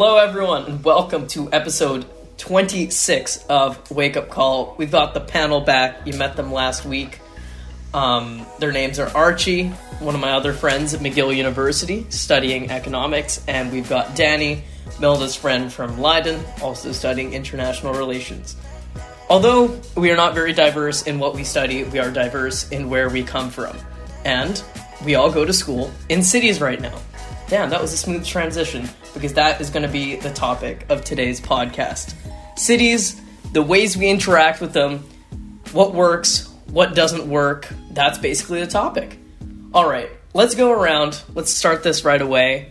Hello, everyone, and welcome to episode 26 of Wake Up Call. We've got the panel back. You met them last week. Um, their names are Archie, one of my other friends at McGill University, studying economics, and we've got Dani, Milda's friend from Leiden, also studying international relations. Although we are not very diverse in what we study, we are diverse in where we come from. And we all go to school in cities right now. Damn, that was a smooth transition because that is going to be the topic of today's podcast. Cities, the ways we interact with them, what works, what doesn't work. That's basically the topic. All right, let's go around. Let's start this right away.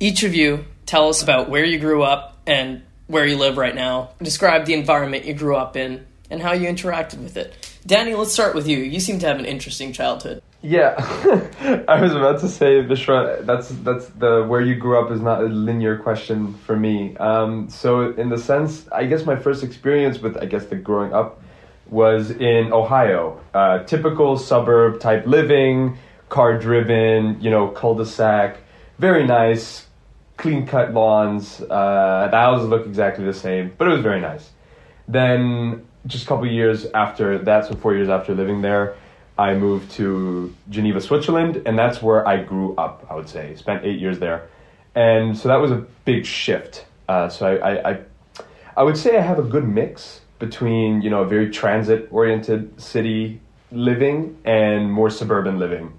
Each of you tell us about where you grew up and where you live right now. Describe the environment you grew up in and how you interacted with it. Dani, let's start with you. You seem to have an interesting childhood. Yeah, I was about to say, Vishwa, that's that's the where you grew up is not a linear question for me. Um, so in the sense, I guess my first experience with I guess the growing up was in Ohio. Uh, typical suburb type living, car driven, you know, cul-de-sac, very nice, clean cut lawns. Uh, the houses look exactly the same, but it was very nice. Then just a couple years after that, so four years after living there I moved to Geneva, Switzerland, and that's where I grew up, I would say. Spent eight years there. And so that was a big shift. Uh, so I, I, I, I would say I have a good mix between, you know, a very transit oriented city living and more suburban living.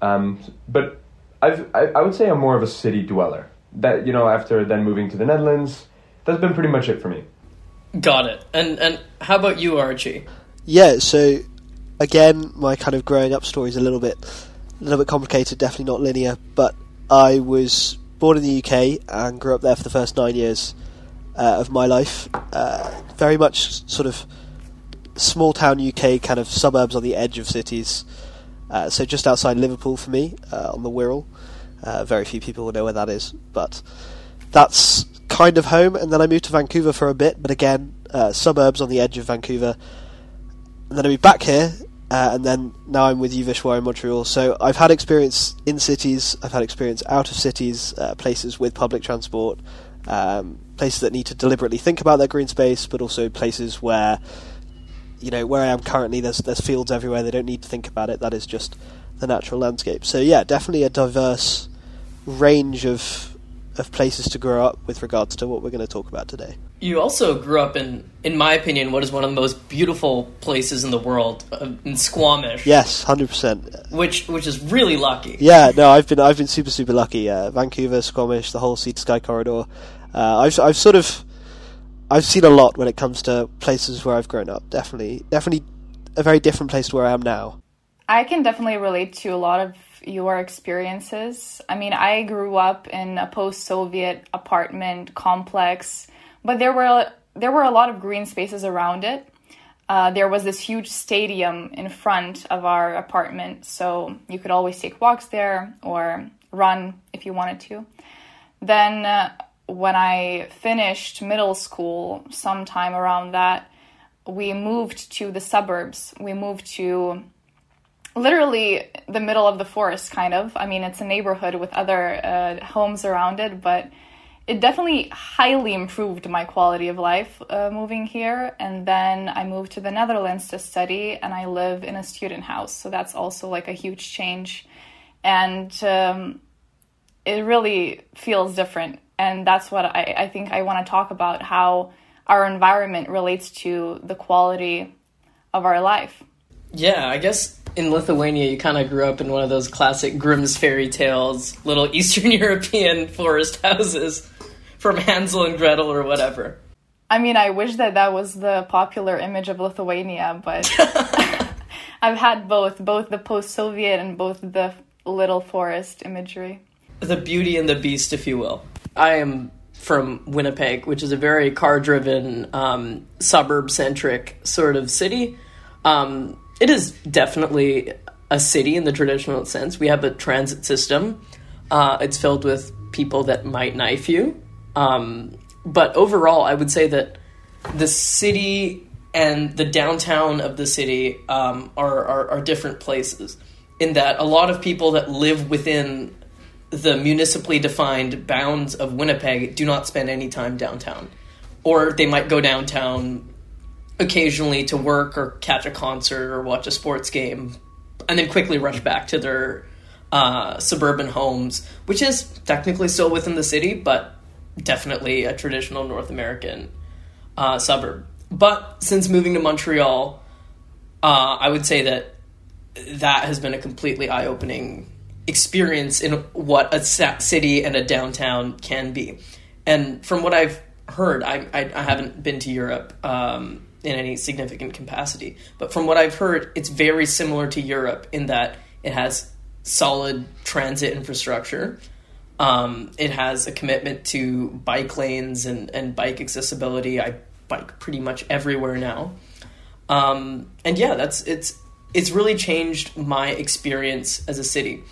Um, but I've, I, I would say I'm more of a city dweller. That, you know, after then moving to the Netherlands, that's been pretty much it for me. Got it. And and how about you, Archie? Yeah, so again, my kind of growing up story is a little bit, a little bit complicated. Definitely not linear. But I was born in the UK and grew up there for the first nine years uh, of my life. Uh, very much sort of small town UK, kind of suburbs on the edge of cities. Uh, so just outside Liverpool for me, uh, on the Wirral. Uh, very few people will know where that is, but that's kind of home. And then I moved to Vancouver for a bit, but again, uh, suburbs on the edge of Vancouver. And then I moved back here uh, and then now I'm with you, in Montreal. So I've had experience in cities, I've had experience out of cities, uh, places with public transport, um, places that need to deliberately think about their green space, but also places where, you know, where I am currently, there's there's fields everywhere. They don't need to think about it. That is just the natural landscape. So yeah, definitely a diverse range of of places to grow up with regards to what we're going to talk about today. You also grew up in, in my opinion, what is one of the most beautiful places in the world, uh, in Squamish. Yes, hundred percent. Which which is really lucky. Yeah, no, I've been I've been super super lucky. Uh, Vancouver, Squamish, the whole sea to sky corridor. Uh, I've I've sort of I've seen a lot when it comes to places where I've grown up. Definitely, definitely a very different place to where I am now. I can definitely relate to a lot of your experiences. I mean, I grew up in a post-Soviet apartment complex, but there were there were a lot of green spaces around it. Uh, there was this huge stadium in front of our apartment, so you could always take walks there or run if you wanted to. Then, uh, when I finished middle school, sometime around that, we moved to the suburbs. We moved to literally the middle of the forest, kind of. I mean, it's a neighborhood with other uh, homes around it, but it definitely highly improved my quality of life uh, moving here. And then I moved to the Netherlands to study, and I live in a student house. So that's also like a huge change. And um, it really feels different. And that's what I, I think I want to talk about how our environment relates to the quality of our life. Yeah, I guess in Lithuania, you kind of grew up in one of those classic Grimm's fairy tales, little Eastern European forest houses from Hansel and Gretel or whatever. I mean, I wish that that was the popular image of Lithuania, but I've had both, both the post-Soviet and both the little forest imagery. The beauty and the beast, if you will. I am from Winnipeg, which is a very car-driven, um, suburb-centric sort of city. Um, it is definitely a city in the traditional sense. We have a transit system. Uh, it's filled with people that might knife you. Um, but overall, I would say that the city and the downtown of the city um, are, are, are different places. In that a lot of people that live within the municipally defined bounds of Winnipeg do not spend any time downtown. Or they might go downtown occasionally to work or catch a concert or watch a sports game and then quickly rush back to their uh, suburban homes, which is technically still within the city, but definitely a traditional North American uh, suburb. But since moving to Montreal, uh, I would say that that has been a completely eye opening experience in what a city and a downtown can be. And from what I've heard, I, I, I haven't been to Europe um, in any significant capacity, but from what I've heard, it's very similar to Europe in that it has solid transit infrastructure. Um, it has a commitment to bike lanes and, and bike accessibility. I bike pretty much everywhere now. Um, and yeah, that's it's it's really changed my experience as a city.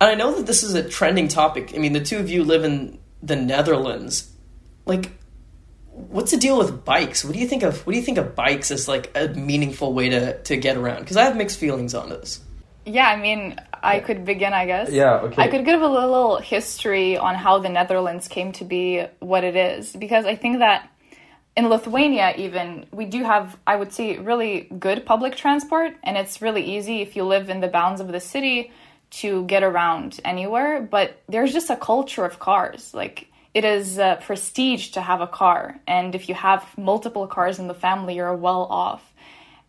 And I know that this is a trending topic. I mean, the two of you live in the Netherlands. Like, what's the deal with bikes? What do you think of what do you think of bikes as like a meaningful way to to get around? Because I have mixed feelings on this. Yeah, I mean, I could begin, I guess. Yeah, okay. I could give a little history on how the Netherlands came to be what it is because I think that in Lithuania, even, we do have, I would say, really good public transport, and it's really easy if you live in the bounds of the city to get around anywhere. But there's just a culture of cars. Like, it is a prestige to have a car, and if you have multiple cars in the family, you're well off.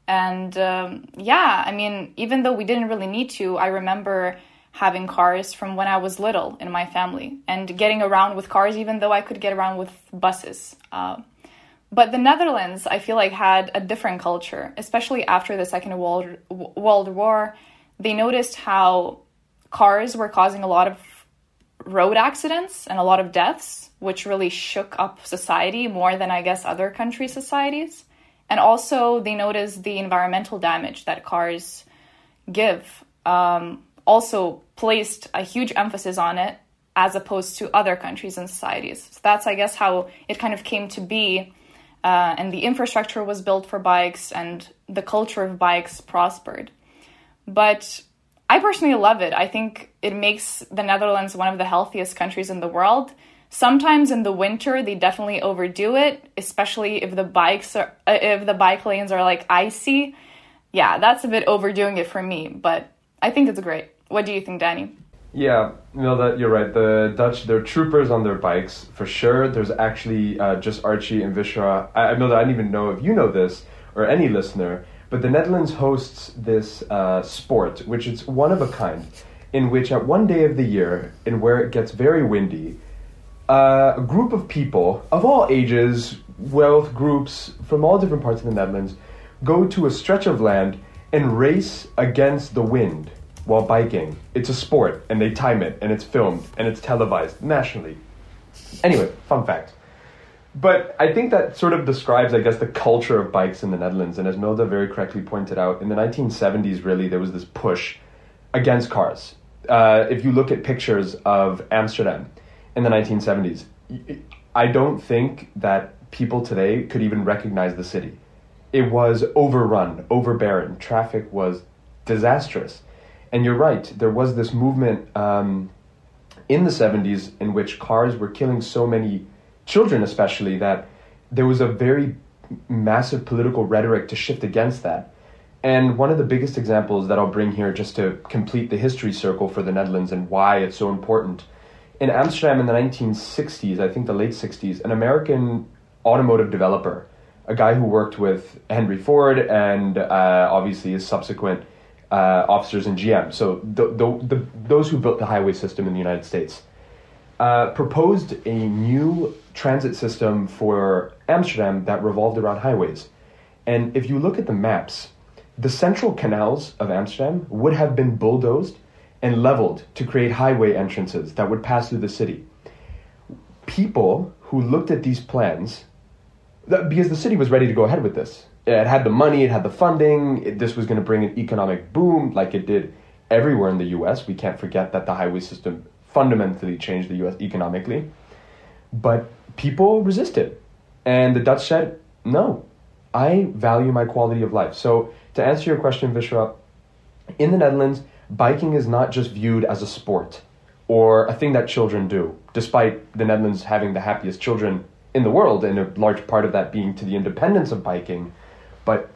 And um, yeah, I mean, even though we didn't really need to, I remember having cars from when I was little in my family and getting around with cars, even though I could get around with buses. Uh, but the Netherlands, I feel like, had a different culture, especially after the Second World, World War. They noticed how cars were causing a lot of road accidents and a lot of deaths, which really shook up society more than, I guess, other country societies. And also, they noticed the environmental damage that cars give. Um, also, placed a huge emphasis on it as opposed to other countries and societies. So that's, I guess, how it kind of came to be uh, and the infrastructure was built for bikes and the culture of bikes prospered. But I personally love it. I think it makes the Netherlands one of the healthiest countries in the world. Sometimes in the winter they definitely overdo it, especially if the bikes are uh, if the bike lanes are like icy. Yeah, that's a bit overdoing it for me, but I think it's great. What do you think, Dani? Yeah, Milda, you're right. The Dutch, they're troopers on their bikes for sure. There's actually uh, just Archie and Vishwa. I, Milda, I don't even know if you know this or any listener, but the Netherlands hosts this uh, sport, which is one of a kind, in which at one day of the year, in where it gets very windy, uh, a group of people of all ages, wealth groups from all different parts of the Netherlands, go to a stretch of land and race against the wind while biking. It's a sport, and they time it, and it's filmed, and it's televised nationally. Anyway, fun fact. But I think that sort of describes, I guess, the culture of bikes in the Netherlands. And as Milda very correctly pointed out, in the 1970s, really, there was this push against cars. Uh, if you look at pictures of Amsterdam in the 1970s, I don't think that people today could even recognize the city. It was overrun, overbearing. Traffic was disastrous. And you're right, there was this movement um, in the 70s in which cars were killing so many children, especially, that there was a very massive political rhetoric to shift against that. And one of the biggest examples that I'll bring here just to complete the history circle for the Netherlands and why it's so important. In Amsterdam in the 1960s, I think the late 60s, an American automotive developer, a guy who worked with Henry Ford and uh, obviously his subsequent uh, officers in GM, so the, the, the, those who built the highway system in the United States, uh, proposed a new transit system for Amsterdam that revolved around highways. And if you look at the maps, the central canals of Amsterdam would have been bulldozed and leveled to create highway entrances that would pass through the city. People who looked at these plans, because the city was ready to go ahead with this, it had the money, it had the funding. It, this was going to bring an economic boom like it did everywhere in the US. We can't forget that the highway system fundamentally changed the US economically. But people resisted. And the Dutch said, no, I value my quality of life. So, to answer your question, Vishwa, in the Netherlands, biking is not just viewed as a sport or a thing that children do, despite the Netherlands having the happiest children in the world, and a large part of that being to the independence of biking. But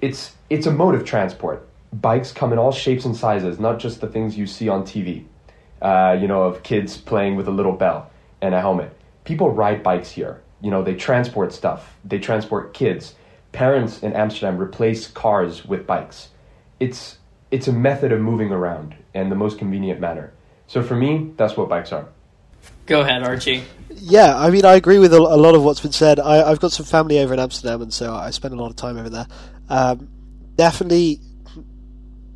it's it's a mode of transport. Bikes come in all shapes and sizes, not just the things you see on TV. Uh, you know, of kids playing with a little bell and a helmet. People ride bikes here. You know, they transport stuff. They transport kids. Parents in Amsterdam replace cars with bikes. It's it's a method of moving around and the most convenient manner. So for me, that's what bikes are. Go ahead, Archie. Yeah, I mean, I agree with a, a lot of what's been said. I, have got some family over in Amsterdam, and so I spend a lot of time over there. Um, definitely,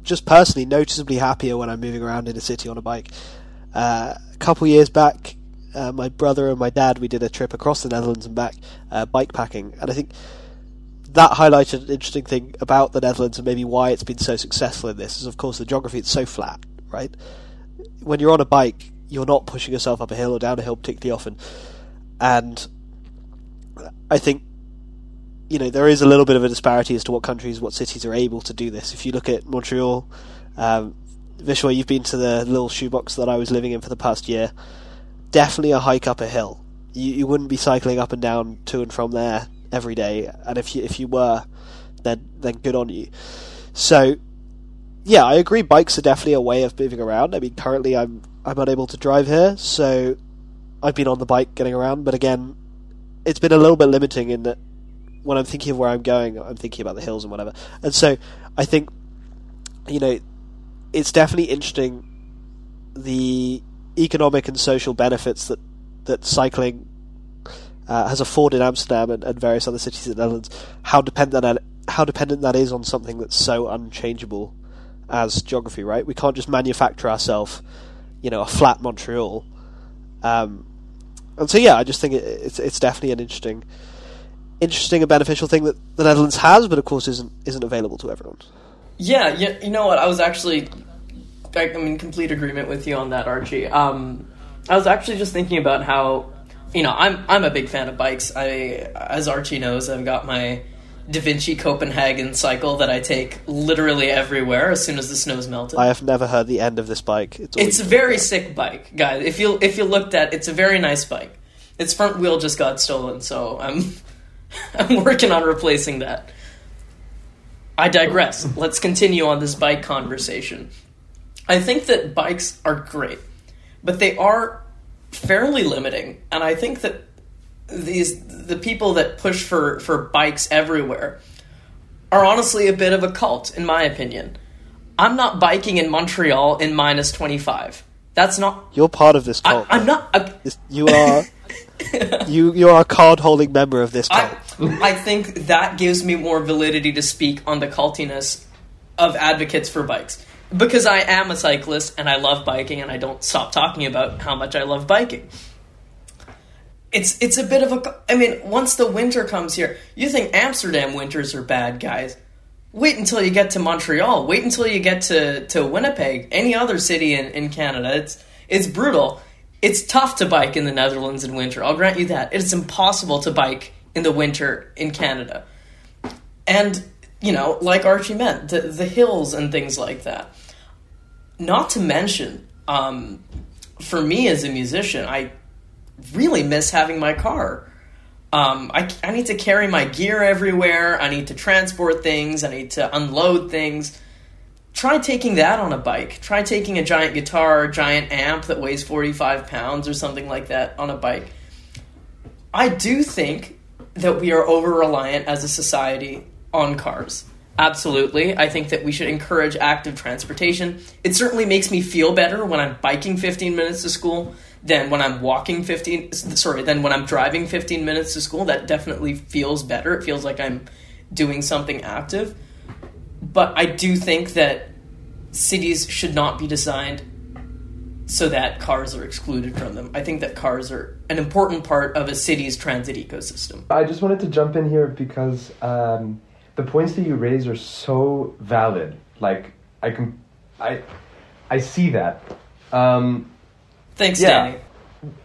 just personally, noticeably happier when I'm moving around in a city on a bike. Uh, a couple years back, uh, my brother and my dad we did a trip across the Netherlands and back, uh, bike packing, and I think that highlighted an interesting thing about the Netherlands and maybe why it's been so successful in this is, of course, the geography. It's so flat, right? When you're on a bike, you're not pushing yourself up a hill or down a hill particularly often, and I think you know there is a little bit of a disparity as to what countries, what cities are able to do this. If you look at Montreal, um, Vishwa, you've been to the little shoebox that I was living in for the past year. Definitely a hike up a hill. You, you wouldn't be cycling up and down to and from there every day, and if you if you were, then then good on you. So, yeah, I agree. Bikes are definitely a way of moving around. I mean, currently I'm I'm unable to drive here, so I've been on the bike getting around. But again, it's been a little bit limiting in that when I'm thinking of where I'm going, I'm thinking about the hills and whatever. And so I think, you know, it's definitely interesting the economic and social benefits that that cycling uh, has afforded Amsterdam and, and, various other cities in the Netherlands. How dependent that how dependent that is on something that's so unchangeable as geography, right? We can't just manufacture ourselves, you know, a flat Montreal. Um, and so, yeah, I just think it, it's it's definitely an interesting, interesting and beneficial thing that the Netherlands has, but of course isn't isn't available to everyone. Yeah, yeah. You know what? I was actually, I'm in complete agreement with you on that, Archie. Um, I was actually just thinking about how, you know, I'm I'm a big fan of bikes. I, as Archie knows, I've got my Da Vinci Copenhagen cycle that I take literally everywhere as soon as the snow's melted. I have never heard the end of this bike. It's, it's a very sick bike, guys. If you if you looked at, it's a very nice bike. Its front wheel just got stolen, so I'm I'm working on replacing that. I digress. Let's continue on this bike conversation. I think that bikes are great, but they are fairly limiting, and I think that these the people that push for for bikes everywhere are honestly a bit of a cult, in my opinion. I'm not biking in Montreal in minus 25. That's not. You're part of this cult. I, am not. I'm, you are. you you are a card holding member of this cult. I, I think that gives me more validity to speak on the cultiness of advocates for bikes because I am a cyclist and I love biking and I don't stop talking about how much I love biking. It's it's a bit of a I mean once the winter comes here, you think Amsterdam winters are bad, guys. Wait until you get to Montreal. Wait until you get to, to Winnipeg, any other city in, in Canada. It's it's brutal. It's tough to bike in the Netherlands in winter. I'll grant you that. It's impossible to bike in the winter in Canada. And, you know, like Archie meant, the, the hills and things like that. Not to mention, um, for me as a musician, I really miss having my car. Um, I, I need to carry my gear everywhere. I need to transport things. I need to unload things try taking that on a bike. Try taking a giant guitar, giant amp that weighs 45 pounds or something like that on a bike. I do think that we are over reliant as a society on cars. Absolutely. I think that we should encourage active transportation. It certainly makes me feel better when I'm biking 15 minutes to school than when I'm walking 15 sorry, than when I'm driving 15 minutes to school. That definitely feels better. It feels like I'm doing something active but I do think that cities should not be designed so that cars are excluded from them. I think that cars are an important part of a city's transit ecosystem. I just wanted to jump in here because um, the points that you raise are so valid. Like I can, I, I see that. Um, Thanks, yeah. Dani.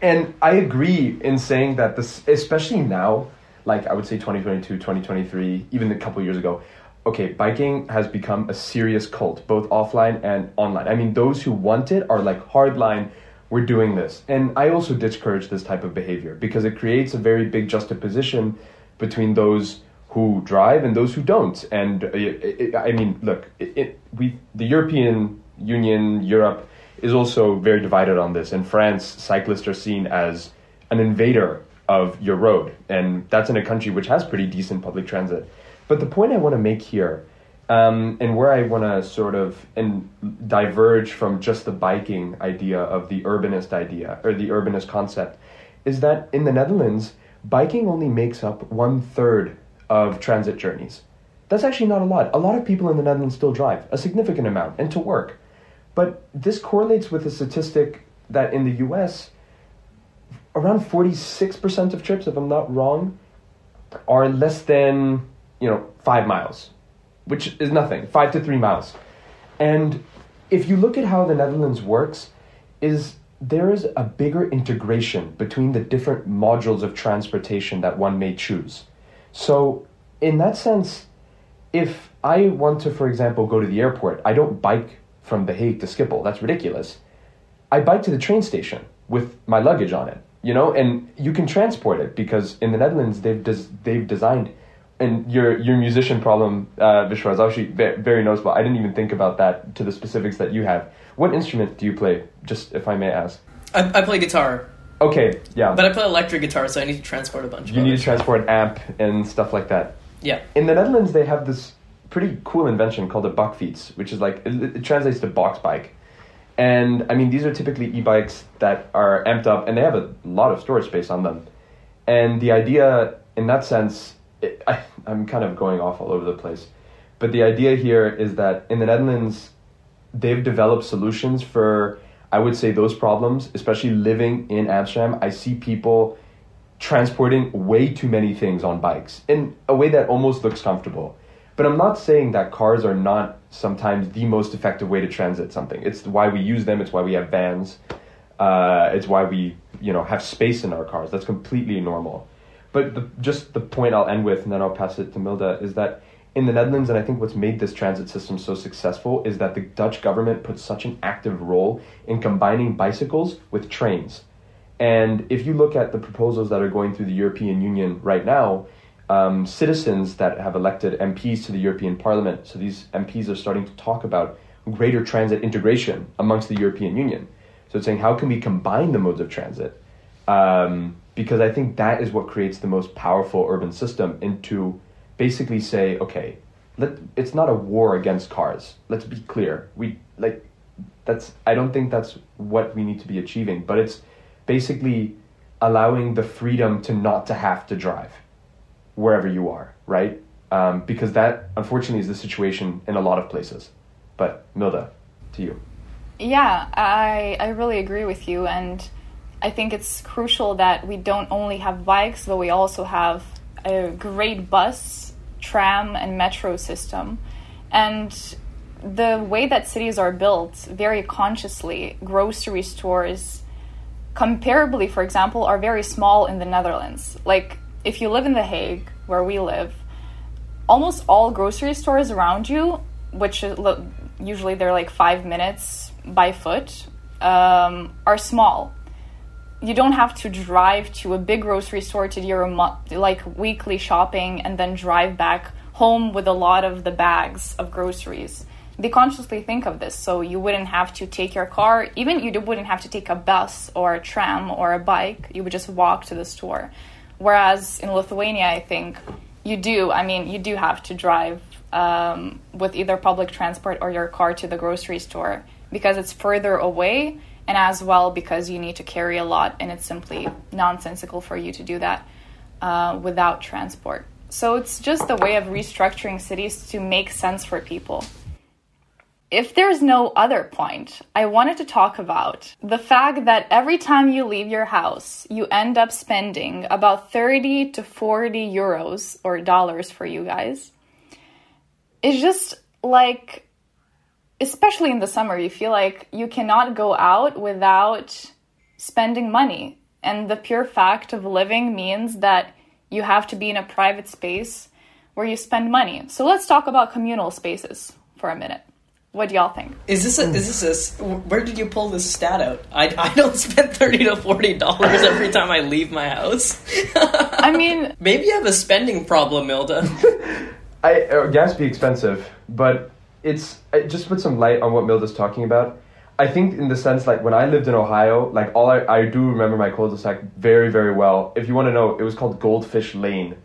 And I agree in saying that this, especially now, like I would say 2022, 2023, even a couple years ago, okay, biking has become a serious cult, both offline and online. I mean, those who want it are like hardline we're doing this. And I also discourage this type of behavior because it creates a very big juxtaposition between those who drive and those who don't. And uh, it, I mean, look, it, we the European Union, Europe is also very divided on this. In France, cyclists are seen as an invader of your road, and that's in a country which has pretty decent public transit. But the point I want to make here, um, and where I want to sort of and diverge from just the biking idea of the urbanist idea or the urbanist concept, is that in the Netherlands, biking only makes up one third of transit journeys. That's actually not a lot. A lot of people in the Netherlands still drive, a significant amount, and to work. But this correlates with a statistic that in the US, around 46% of trips, if I'm not wrong, are less than, you know, five miles, which is nothing, five to three miles. And if you look at how the Netherlands works, is there is a bigger integration between the different modules of transportation that one may choose. So, in that sense, if I want to, for example, go to the airport, I don't bike from The Hague to Schiphol. That's ridiculous. I bike to the train station with my luggage on it, you know, and you can transport it because in the Netherlands they've des- they've designed. And your your musician problem, uh, Vishwa, is actually very, noticeable. I didn't even think about that to the specifics that you have. What instrument do you play? Just if I may ask. I, I play guitar. Okay, yeah. But I play electric guitar, so I need to transport a bunch. Of you need to transport an amp and stuff like that. Yeah. In the Netherlands, they have this pretty cool invention called a bakfiets, which is like it, it translates to box bike. And I mean, these are typically e-bikes that are amped up, and they have a lot of storage space on them. And the idea, in that sense, it, I, I'm kind of going off all over the place, but the idea here is that in the Netherlands, they've developed solutions for, I would say, those problems. Especially living in Amsterdam, I see people transporting way too many things on bikes in a way that almost looks comfortable. But I'm not saying that cars are not sometimes the most effective way to transit something. It's why we use them. It's why we have vans. Uh, it's why we you know have space in our cars. That's completely normal. But the, just the point I'll end with, and then I'll pass it to Milda, is that in the Netherlands, and I think what's made this transit system so successful is that the Dutch government puts such an active role in combining bicycles with trains. And if you look at the proposals that are going through the European Union right now, um, citizens that have elected MPs to the European Parliament. So these MPs are starting to talk about greater transit integration amongst the European Union. So it's saying how can we combine the modes of transit? Um, because I think that is what creates the most powerful urban system. Into basically say, okay, let it's not a war against cars. Let's be clear. We like that's I don't think that's what we need to be achieving, but it's basically allowing the freedom to not to have to drive wherever you are, right? Um, because that, unfortunately, is the situation in a lot of places. But Milda, to you. Yeah, I I really agree with you, and I think it's crucial that we don't only have bikes, but we also have a great bus, tram, and metro system, and the way that cities are built very consciously, grocery stores, comparably, for example, are very small in the Netherlands. Like if you live in The Hague, where we live, almost all grocery stores around you, which usually they're like five minutes by foot, um, are small. You don't have to drive to a big grocery store to do your like weekly shopping and then drive back home with a lot of the bags of groceries. They consciously think of this, so you wouldn't have to take your car. Even you wouldn't have to take a bus or a tram or a bike. You would just walk to the store. Whereas in Lithuania, I think you do. I mean, you do have to drive um, with either public transport or your car to the grocery store because it's further away, and as well because you need to carry a lot, and it's simply nonsensical for you to do that uh, without transport. So it's just a way of restructuring cities to make sense for people if there's no other point, I wanted to talk about the fact that every time you leave your house, you end up spending about 30 to 40 euros or dollars for you guys. It's just like, especially in the summer, you feel like you cannot go out without spending money. And the pure fact of living means that you have to be in a private space where you spend money. So let's talk about communal spaces for a minute What do y'all think? Is this a, is this this? Where did you pull this stat out? I, I don't spend thirty to forty dollars every time I leave my house. I mean, Maybe you have a spending problem, Milda. I uh, gas be expensive, but it's I just put some light on what Milda's talking about. I think in the sense like when I lived in Ohio, like all I, I do remember my cul-de-sac very very well. If you want to know, it was called Goldfish Lane.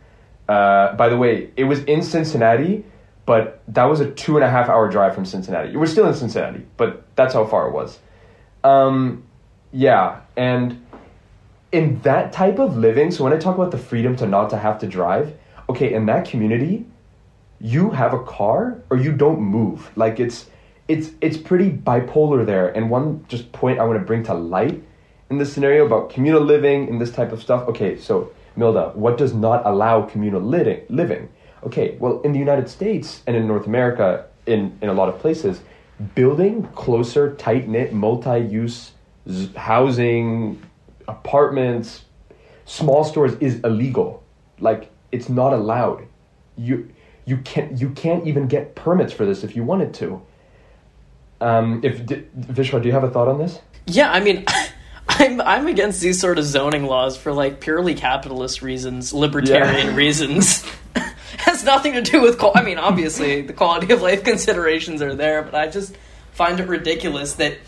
Uh, by the way, it was in Cincinnati, but that was a two and a half hour drive from Cincinnati. We're still in Cincinnati, but that's how far it was. Um, yeah, and in that type of living, so when I talk about the freedom to not to have to drive, okay, in that community, you have a car or you don't move. Like it's it's it's pretty bipolar there. And one just point I want to bring to light in this scenario about communal living and this type of stuff. Okay, so Milda, what does not allow communal living? Living. Okay, well, in the United States and in North America, in in a lot of places, building closer, tight knit, multi use housing, apartments, small stores is illegal. Like it's not allowed. You you can't you can't even get permits for this if you wanted to. Um, if D- Vishwa, do you have a thought on this? yeah, I mean, I'm I'm against these sort of zoning laws for like purely capitalist reasons, libertarian Yeah. reasons. Has nothing to do with. Qual- I mean, obviously the quality of life considerations are there, but I just find it ridiculous that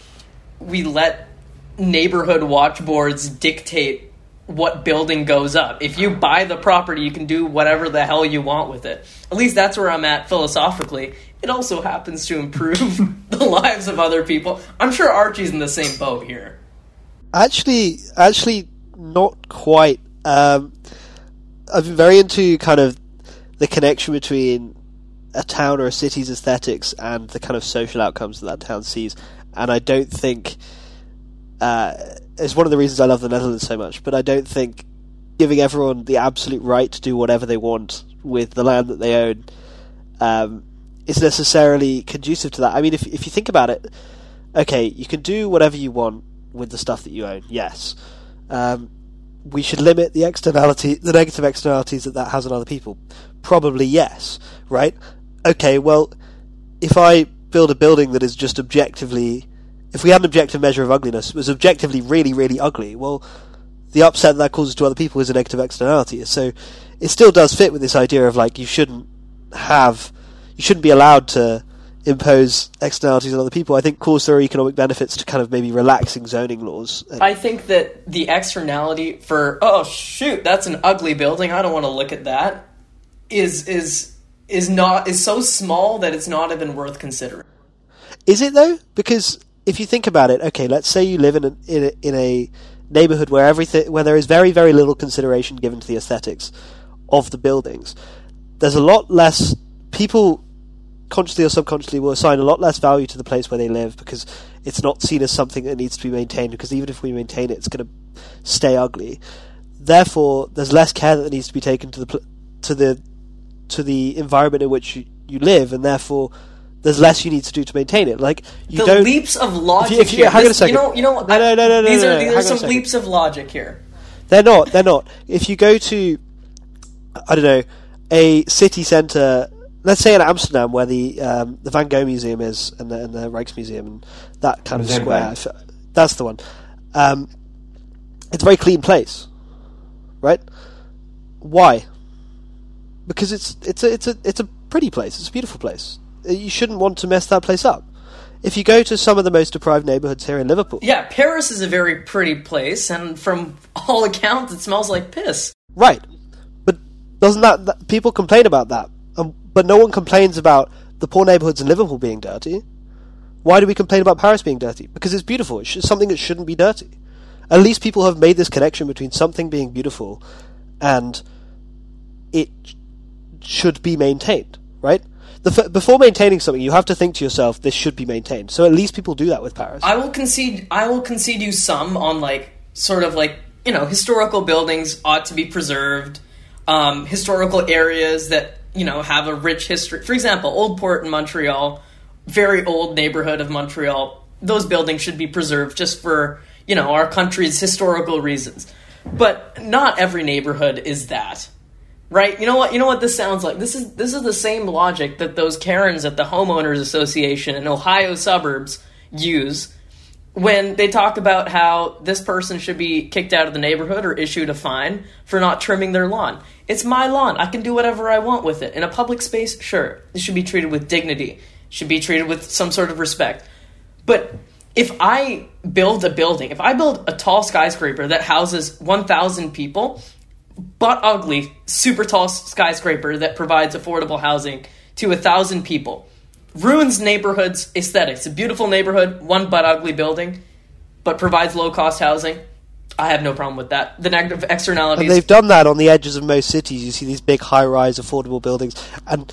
we let neighborhood watch boards dictate what building goes up. If you buy the property, you can do whatever the hell you want with it. At least that's where I'm at philosophically. It also happens to improve the lives of other people. I'm sure Archie's in the same boat here. Actually, actually, not quite. Um, I've been very into kind of the connection between a town or a city's aesthetics and the kind of social outcomes that that town sees, and I don't think uh, it's one of the reasons I love the Netherlands so much. But I don't think giving everyone the absolute right to do whatever they want with the land that they own um, is necessarily conducive to that. I mean, if if you think about it, okay, you can do whatever you want with the stuff that you own. Yes, um, we should limit the externality, the negative externalities that that has on other people. Probably yes, right? Okay, well, if I build a building that is just objectively, if we had an objective measure of ugliness, it was objectively really, really ugly. Well, the upset that causes to other people is a negative externality. So it still does fit with this idea of like you shouldn't have, you shouldn't be allowed to impose externalities on other people. I think, of course, there are economic benefits to kind of maybe relaxing zoning laws. I think that the externality for oh shoot, that's an ugly building. I don't want to look at that. Is is is not is so small that it's not even worth considering. Is it though? Because if you think about it, okay, let's say you live in a, in a, in a neighborhood where everything where there is very very little consideration given to the aesthetics of the buildings. There's a lot less people consciously or subconsciously will assign a lot less value to the place where they live because it's not seen as something that needs to be maintained because even if we maintain it it's going to stay ugly. Therefore, there's less care that needs to be taken to the to the to the environment in which you, you live and therefore there's less you need to do to maintain it. Like you the don't leaps of logic if you- here. hang on a second. You know, you know. what? No, no, no, no, no, These no, are these are some leaps of logic here. They're not. They're not. If you go to, I don't know, a city centre, let's say in Amsterdam, where the um, the Van Gogh Museum is, and the, and the Rijksmuseum, and that kind of Museum square. Bank. if- That's the one. Um, it's a very clean place, right? Why? Because it's it's a it's a it's a pretty place. It's a beautiful place. Uh, You shouldn't want to mess that place up. If you go to some of the most deprived neighbourhoods here in Liverpool, Yeah, Paris is a very pretty place, and from all accounts, it smells like piss. Right, but doesn't that, that people complain about that? Um, but no one complains about the poor neighbourhoods in Liverpool being dirty. Why do we complain about Paris being dirty? Because it's beautiful. It's something that shouldn't be dirty. At least people have made this connection between something being beautiful and it should be maintained. Right? F- before maintaining something, you have to think to yourself, "This should be maintained." So at least people do that with Paris. I will concede. I will concede you some on like sort of like you know historical buildings ought to be preserved. Um, historical areas that you know have a rich history. For example, Old Port in Montreal, very old neighborhood of Montreal. Those buildings should be preserved just for you know our country's historical reasons. But not every neighborhood is that. Right? You know what? You know what this sounds like. This is this is the same logic that those Karens at the homeowners association in Ohio suburbs use when they talk about how this person should be kicked out of the neighborhood or issued a fine for not trimming their lawn. It's my lawn. I can do whatever I want with it. In a public space, sure, it should be treated with dignity. Should be treated with some sort of respect. But if I build a building, if I build a tall skyscraper that houses 1,000 people, but ugly, super tall skyscraper that provides affordable housing to a 1,000 people, ruins neighborhoods aesthetics. A beautiful neighborhood, one but ugly building, but provides low cost housing. I have no problem with that. The negative externalities. And they've done that on the edges of most cities. You see these big high rise affordable buildings. And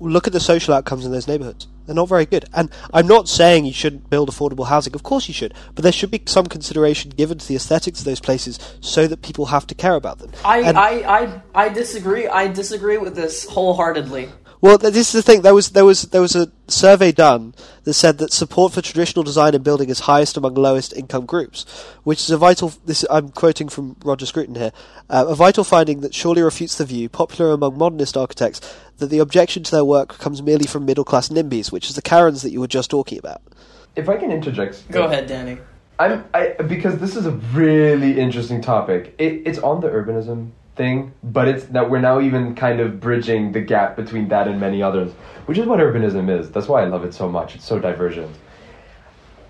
look at the social outcomes in those neighborhoods. They're not very good. And I'm not saying you shouldn't build affordable housing. Of course you should. But there should be some consideration given to the aesthetics of those places so that people have to care about them. I, And- I, I, I disagree. I disagree with this wholeheartedly. Well, this is the thing. There was there was there was a survey done that said that support for traditional design and building is highest among lowest income groups, which is a vital. This I'm quoting from Roger Scruton here. Uh, a vital finding that surely refutes the view, popular among modernist architects, that the objection to their work comes merely from middle class NIMBYs, which is the Karens that you were just talking about. If I can interject, Go ahead, Dani. I'm I because this is a really interesting topic. It, it's on the urbanism thing, but it's that we're now even kind of bridging the gap between that and many others, which is what urbanism is. That's why I love it so much. It's so divergent.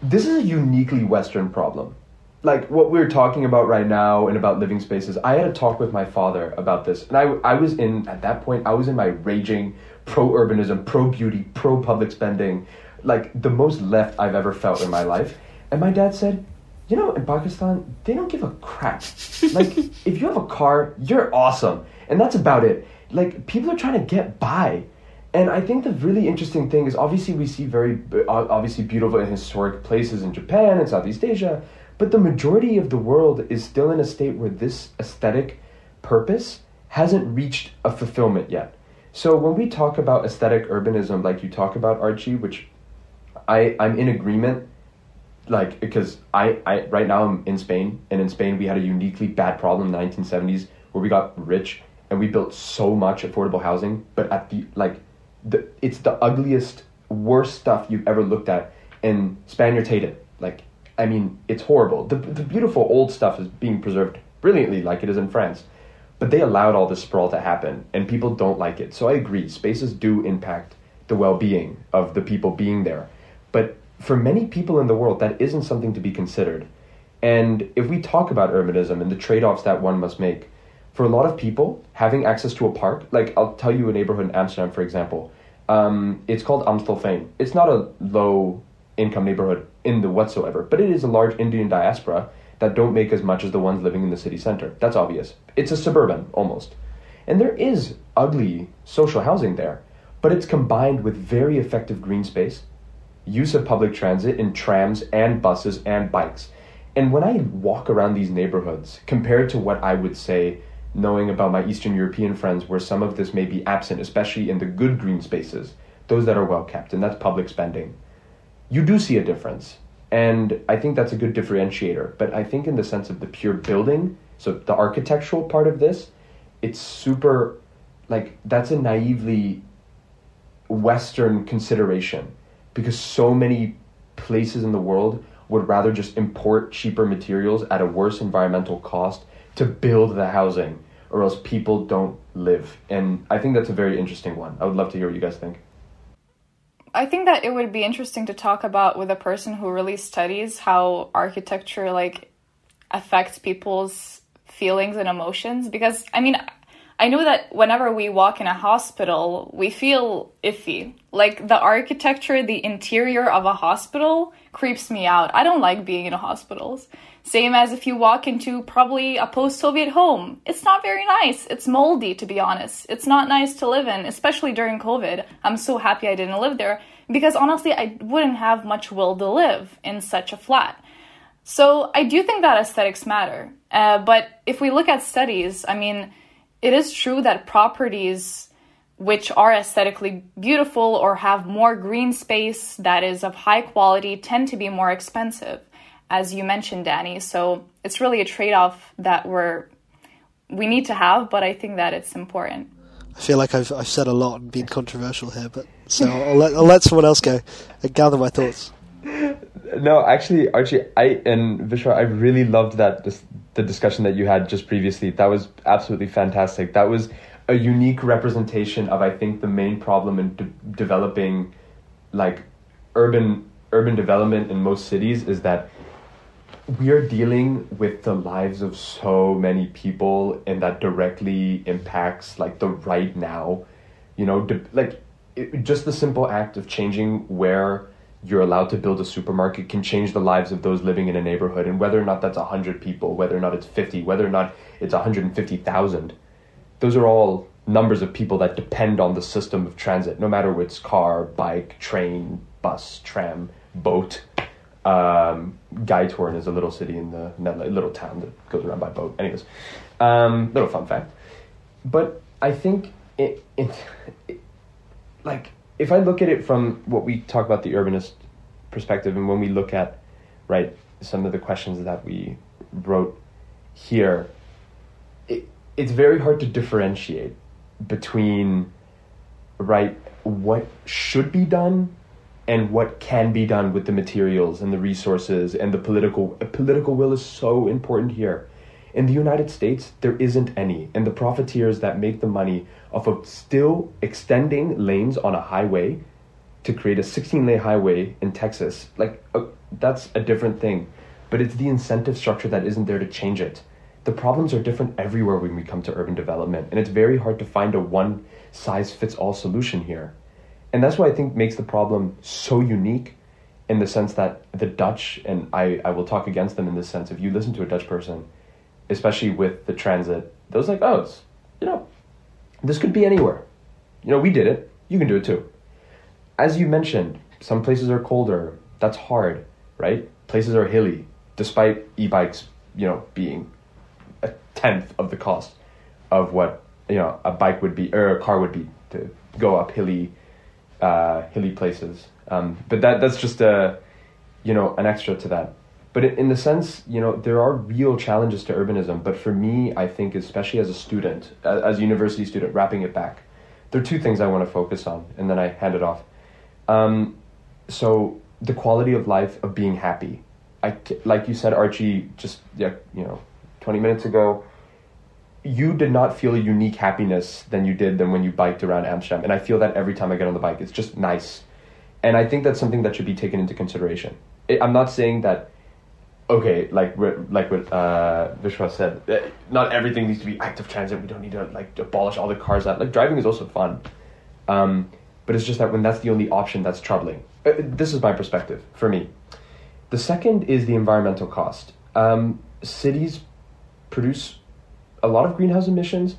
This is a uniquely Western problem. Like what we're talking about right now and about living spaces. I had a talk with my father about this, and I I was in at that point I was in my raging pro urbanism, pro beauty, pro public spending, like the most left I've ever felt in my life. And my dad said, you know, in Pakistan, they don't give a crap. Like, if you have a car, you're awesome. And that's about it. Like, people are trying to get by. And I think the really interesting thing is obviously we see very uh, obviously beautiful and historic places in Japan and Southeast Asia, but the majority of the world is still in a state where this aesthetic purpose hasn't reached a fulfillment yet. So when we talk about aesthetic urbanism, like you talk about Archie, which I, I'm in agreement like because I, I right now I'm in Spain and in Spain we had a uniquely bad problem in the 1970s where we got rich and we built so much affordable housing but at the like the it's the ugliest worst stuff you've ever looked at and Spaniards hate it. Like I mean it's horrible. The, the beautiful old stuff is being preserved brilliantly like it is in France but they allowed all this sprawl to happen and people don't like it. So I agree spaces do impact the well-being of the people being there. But for many people in the world, that isn't something to be considered. And if we talk about urbanism and the trade offs that one must make, for a lot of people, having access to a park, like I'll tell you a neighborhood in Amsterdam, for example, um, it's called Amstelveen. It's not a low income neighborhood in the whatsoever, but it is a large Indian diaspora that don't make as much as the ones living in the city center. That's obvious. It's a suburban, almost. And there is ugly social housing there, but it's combined with very effective green space use of public transit in trams and buses and bikes. And when I walk around these neighborhoods, compared to what I would say, knowing about my Eastern European friends, where some of this may be absent, especially in the good green spaces, those that are well kept, and that's public spending, you do see a difference. And I think that's a good differentiator. But I think, in the sense of the pure building, so the architectural part of this, it's super, like, that's a naively Western consideration because so many places in the world would rather just import cheaper materials at a worse environmental cost to build the housing or else people don't live. And i think that's a very interesting one. I would love to hear what you guys think. I think that it would be interesting to talk about with a person who really studies how architecture like affects people's feelings and emotions because I mean I know that whenever we walk in a hospital, we feel iffy. Like the architecture, the interior of a hospital creeps me out. I don't like being in hospitals. Same as if you walk into probably a post Soviet home. It's not very nice. It's moldy, to be honest. It's not nice to live in, especially during COVID. I'm so happy I didn't live there because honestly, I wouldn't have much will to live in such a flat. So I do think that aesthetics matter. Uh, but if we look at studies, I mean, it is true that properties which are aesthetically beautiful or have more green space that is of high quality tend to be more expensive, as you mentioned, Dani. So it's really a trade off that we're we need to have, but I think that it's important. I feel like I've I've said a lot and been controversial here, but so I'll let I'll let someone else go and gather my thoughts. No, actually, Archie, I and Vishwa, I really loved that dis- the discussion that you had just previously. That was absolutely fantastic. That was a unique representation of, I think, the main problem in de- developing, like, urban urban development in most cities is that we are dealing with the lives of so many people, and that directly impacts like the right now. You know, de- like it, just the simple act of changing where you're allowed to build a supermarket can change the lives of those living in a neighborhood and whether or not that's 100 people whether or not it's 50 whether or not it's 150000 those are all numbers of people that depend on the system of transit no matter which car bike train bus tram boat um, Giethoorn is a little city in the little town that goes around by boat. Anyways, um, little fun fact. But I think it, it, it, like if I look at it from what we talk about the urbanist perspective, and when we look at right some of the questions that we wrote here, it, it's very hard to differentiate between right what should be done and what can be done with the materials and the resources and the political political will is so important here. In the United States, there isn't any, and the profiteers that make the money off of still extending lanes on a highway to create a 16 lane highway in Texas, like uh, that's a different thing. But it's the incentive structure that isn't there to change it. The problems are different everywhere when we come to urban development, and it's very hard to find a one size fits all solution here. And that's what I think makes the problem so unique in the sense that the Dutch, and I, I will talk against them in this sense, if you listen to a Dutch person, especially with the transit, those like, oh, it's, you know, this could be anywhere. You know, we did it. You can do it too. As you mentioned, some places are colder. That's hard, right? Places are hilly, despite e-bikes, you know, being a tenth of the cost of what you know a bike would be or a car would be to go up hilly, uh, hilly places. Um, but that that's just a, you know, an extra to that. But in the sense, you know, there are real challenges to urbanism. But for me, I think, especially as a student, as a university student, wrapping it back, there are two things I want to focus on, and then I hand it off. Um, so the quality of life of being happy. I, like you said, Archie, just yeah, you know, twenty minutes ago. You did not feel a unique happiness than you did than when you biked around Amsterdam, and I feel that every time I get on the bike. It's just nice, and I think that's something that should be taken into consideration. I'm not saying that okay, like like what uh, Vishwa said, eh, not everything needs to be active transit. We don't need to like abolish all the cars. That like driving is also fun, um, but it's just that when that's the only option, that's troubling. Uh, this is my perspective for me. The second is the environmental cost. Um, cities produce a lot of greenhouse emissions,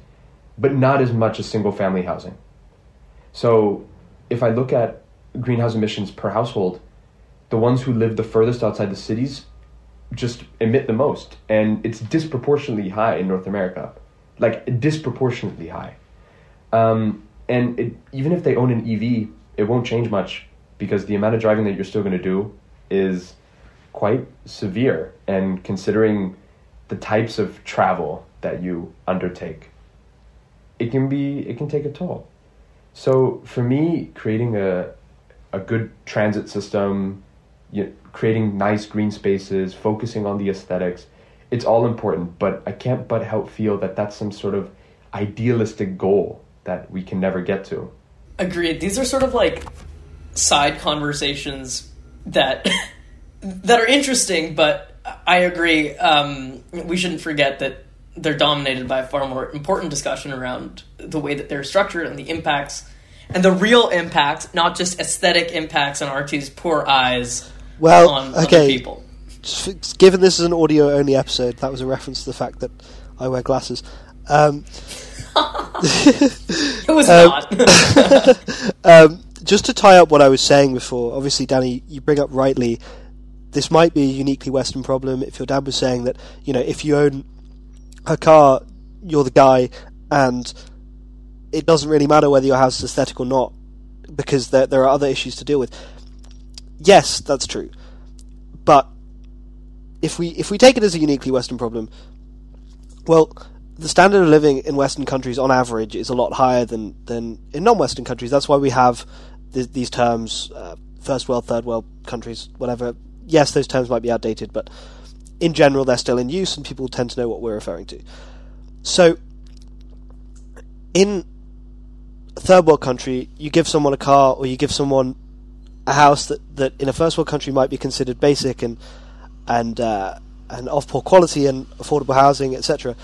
but not as much as single family housing. So, if I look at greenhouse emissions per household, the ones who live the furthest outside the cities just emit the most and it's disproportionately high in north america. Like disproportionately high. Um, and it, even if they own an ev it won't change much because the amount of driving that you're still going to do is quite severe. And considering the types of travel that you undertake it can be it can take a toll. So for me creating a a good transit system you creating nice green spaces, focusing on the aesthetics. It's all important, but I can't but help feel that that's some sort of idealistic goal that we can never get to. Agreed. These are sort of like side conversations that that are interesting, but I agree. Um, we shouldn't forget that they're dominated by a far more important discussion around the way that they're structured and the impacts and the real impacts, not just aesthetic impacts on Archie's poor eyes well, on okay. people. Given this is an audio only episode, that was a reference to the fact that I wear glasses. Um, it was um, not. um, just to tie up what I was saying before, obviously, Dani, you bring up rightly. This might be a uniquely Western problem. If your dad was saying that, you know, if you own a car, you're the guy, and it doesn't really matter whether your house is aesthetic or not, because there there are other issues to deal with. Yes, that's true, but if we if we take it as a uniquely Western problem, well, the standard of living in Western countries, on average, is a lot higher than than in non-Western countries. That's why we have th- these terms: uh, first world, third world countries, whatever. Yes, those terms might be outdated, but in general, they're still in use, and people tend to know what we're referring to. So, in a third world country, you give someone a car or you give someone a house that, that in a first world country might be considered basic and and uh, and of poor quality and affordable housing, etc.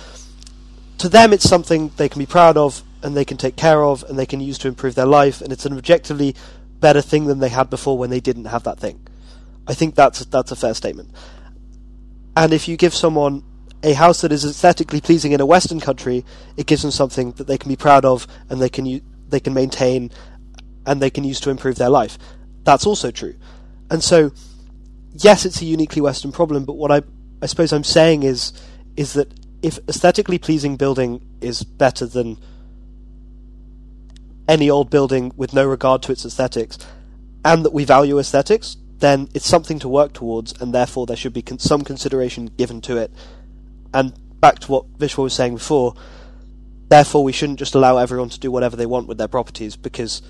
To them, it's something they can be proud of and they can take care of and they can use to improve their life, and it's an objectively better thing than they had before when they didn't have that thing. I think that's that's a fair statement. And if you give someone a house that is aesthetically pleasing in a Western country, it gives them something that they can be proud of and they can u- they can maintain and they can use to improve their life. That's also true. And so, yes, it's a uniquely Western problem, but what I I suppose I'm saying is is that if aesthetically pleasing building is better than any old building with no regard to its aesthetics, and that we value aesthetics, then it's something to work towards, and therefore there should be con- some consideration given to it. And back to what Vishwa was saying before, therefore we shouldn't just allow everyone to do whatever they want with their properties, because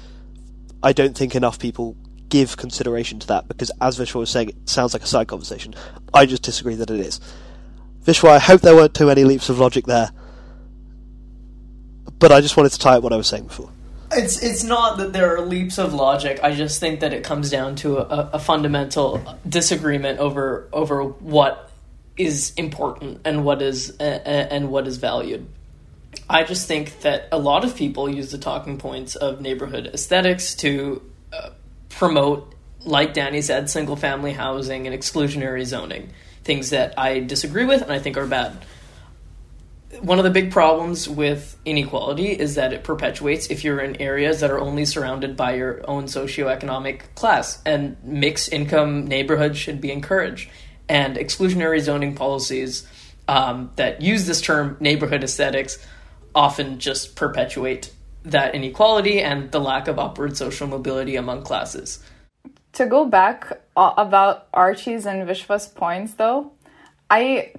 I don't think enough people give consideration to that, because as Vishwa was saying, it sounds like a side conversation. I just disagree that it is. Vishwa, I hope there weren't too many leaps of logic there. But I just wanted to tie up what I was saying before. It's it's not that there are leaps of logic. I just think that it comes down to a, a fundamental disagreement over over what is important and what is uh, and what is valued. I just think that a lot of people use the talking points of neighborhood aesthetics to promote, like Dani said, single family housing and exclusionary zoning, things that I disagree with and I think are bad. One of the big problems with inequality is that it perpetuates if you're in areas that are only surrounded by your own socioeconomic class. And mixed income neighborhoods should be encouraged. And exclusionary zoning policies um, that use this term neighborhood aesthetics often just perpetuate that inequality and the lack of upward social mobility among classes to go back uh, about archie's and vishwa's points though i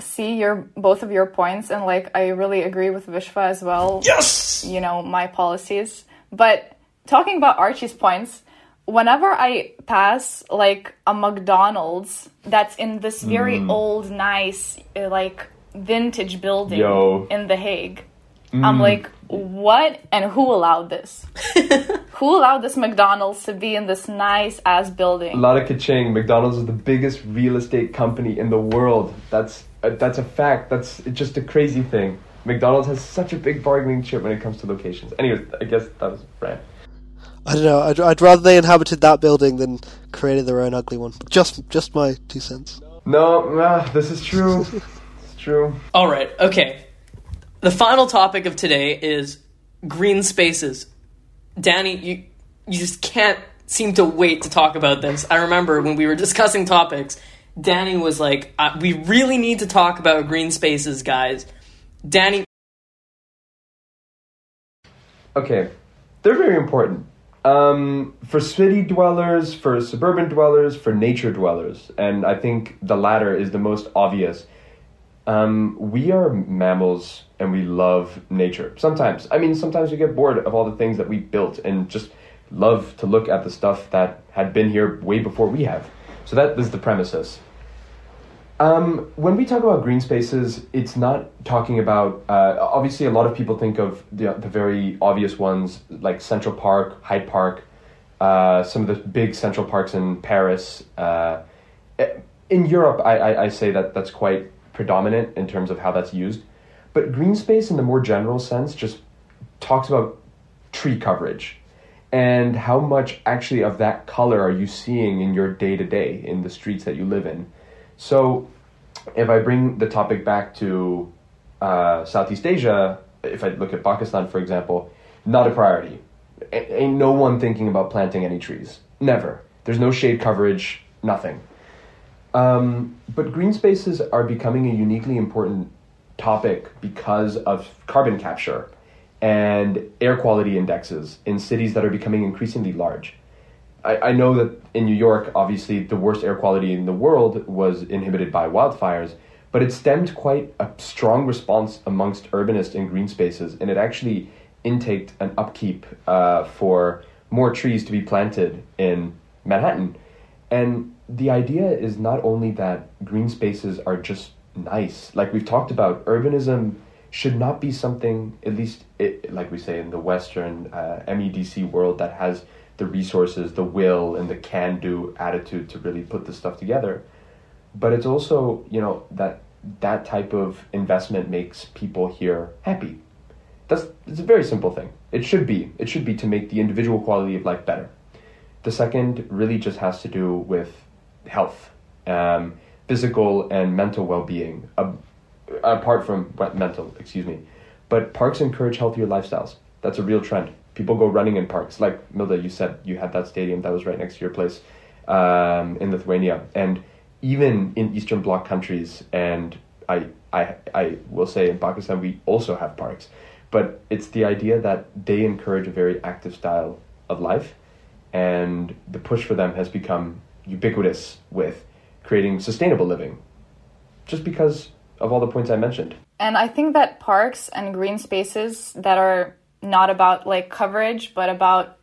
see your both of your points and like I really agree with Vishwa as well. Yes. You know, my policies. But talking about Archie's points, whenever I pass like a McDonald's that's in this very mm. old nice uh, like vintage building Yo. in The Hague, mm. I'm like what and who allowed this? who allowed this McDonald's to be in this nice ass building? A lot of kaching. McDonald's is the biggest real estate company in the world. That's uh, that's a fact. That's just a crazy thing. McDonald's has such a big bargaining chip when it comes to locations. Anyway, I guess that was right. I don't know. I'd, I'd rather they inhabited that building than created their own ugly one. Just, just my two cents. No, nah, this is true. it's true. All right. Okay. The final topic of today is green spaces. Dani, you you just can't seem to wait to talk about this. I remember when we were discussing topics Dani was like, uh, "We really need to talk about green spaces, guys." Dani. Okay, they're very important um, for city dwellers, for suburban dwellers, for nature dwellers, and I think the latter is the most obvious. Um, we are mammals and we love nature. Sometimes, I mean, sometimes we get bored of all the things that we built and just love to look at the stuff that had been here way before we have. So that is the premises. Um, when we talk about green spaces, it's not talking about. Uh, obviously, a lot of people think of the, the very obvious ones like Central Park, Hyde Park, uh, some of the big Central Parks in Paris. Uh, in Europe, I, I, I, say that that's quite predominant in terms of how that's used. But green space, in the more general sense, just talks about tree coverage and how much actually of that color are you seeing in your day to day in the streets that you live in. So, if I bring the topic back to uh, Southeast Asia, if I look at Pakistan, for example, not a priority. A- ain't no one thinking about planting any trees. Never. There's no shade coverage, nothing. Um, but green spaces are becoming a uniquely important topic because of carbon capture and air quality indexes in cities that are becoming increasingly large. I, I know that in New York, obviously, the worst air quality in the world was inhibited by wildfires, but it stemmed quite a strong response amongst urbanists in green spaces, and it actually intaked an upkeep uh, for more trees to be planted in Manhattan. And the idea is not only that green spaces are just nice, like we've talked about, urbanism should not be something, at least it, like we say in the Western uh, MEDC world, that has the resources, the will, and the can do attitude to really put this stuff together. But it's also, you know, that that type of investment makes people here happy. That's it's a very simple thing. It should be. It should be to make the individual quality of life better. The second really just has to do with health, um, physical and mental well being, uh, apart from mental, excuse me. But parks encourage healthier lifestyles. That's a real trend. People go running in parks. Like Milda, you said you had that stadium that was right next to your place um, in Lithuania. And even in Eastern Bloc countries, and I, I, I will say in Pakistan, we also have parks. But it's the idea that they encourage a very active style of life and the push for them has become ubiquitous with creating sustainable living just because of all the points I mentioned. And I think that parks and green spaces that are not about like coverage but about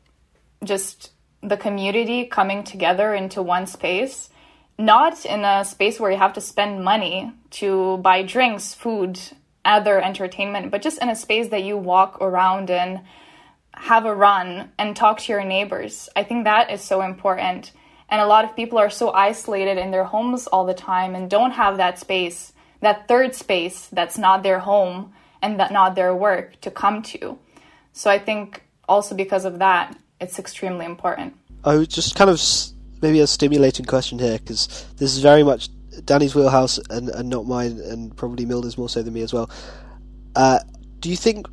just the community coming together into one space, not in a space where you have to spend money to buy drinks, food, other entertainment, but just in a space that you walk around in have a run and talk to your neighbors. I think that is so important. And a lot of people are so isolated in their homes all the time and don't have that space, that third space that's not their home and that not their work to come to. So I think also because of that, it's extremely important. I was just kind of maybe a stimulating question here because this is very much Dani's wheelhouse and, and not mine, and probably Milda's more so than me as well. Uh, do you think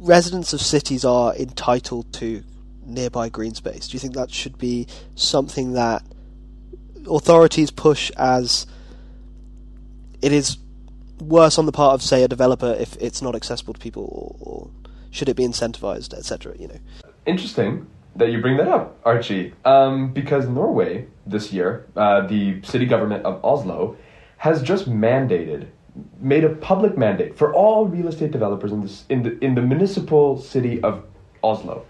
residents of cities are entitled to nearby green space? Do you think that should be something that authorities push as it is worse on the part of, say, a developer if it's not accessible to people, or, or should it be incentivized, etc.? You know. Interesting that you bring that up, Archie, um, because Norway this year, uh, the city government of Oslo, has just mandated made a public mandate for all real estate developers in, this, in, the, in the municipal city of Oslo.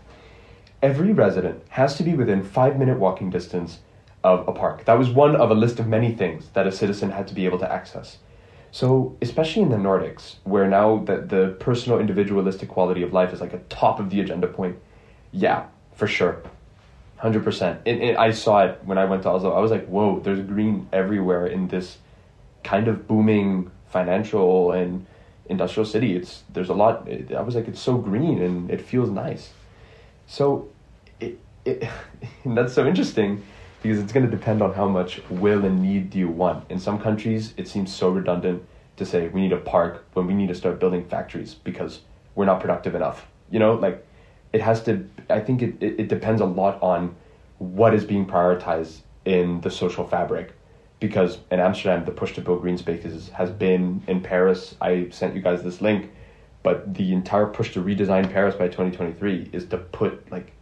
Every resident has to be within five minute walking distance of a park. That was one of a list of many things that a citizen had to be able to access. So, especially in the Nordics, where now the, the personal individualistic quality of life is like a top of the agenda point, yeah, for sure. 100%. And, and I saw it when I went to Oslo. I was like, whoa, there's green everywhere in this kind of booming financial and industrial city. It's there's a lot. I was like, it's so green and it feels nice. So, it, it that's so interesting because it's going to depend on how much will and need do you want. In some countries, it seems so redundant to say we need a park when we need to start building factories because we're not productive enough. You know, like it has to. I think it, it, it depends a lot on what is being prioritized in the social fabric because in Amsterdam, the push to build green spaces has been in Paris. I sent you guys this link, but the entire push to redesign Paris by 2023 is to put like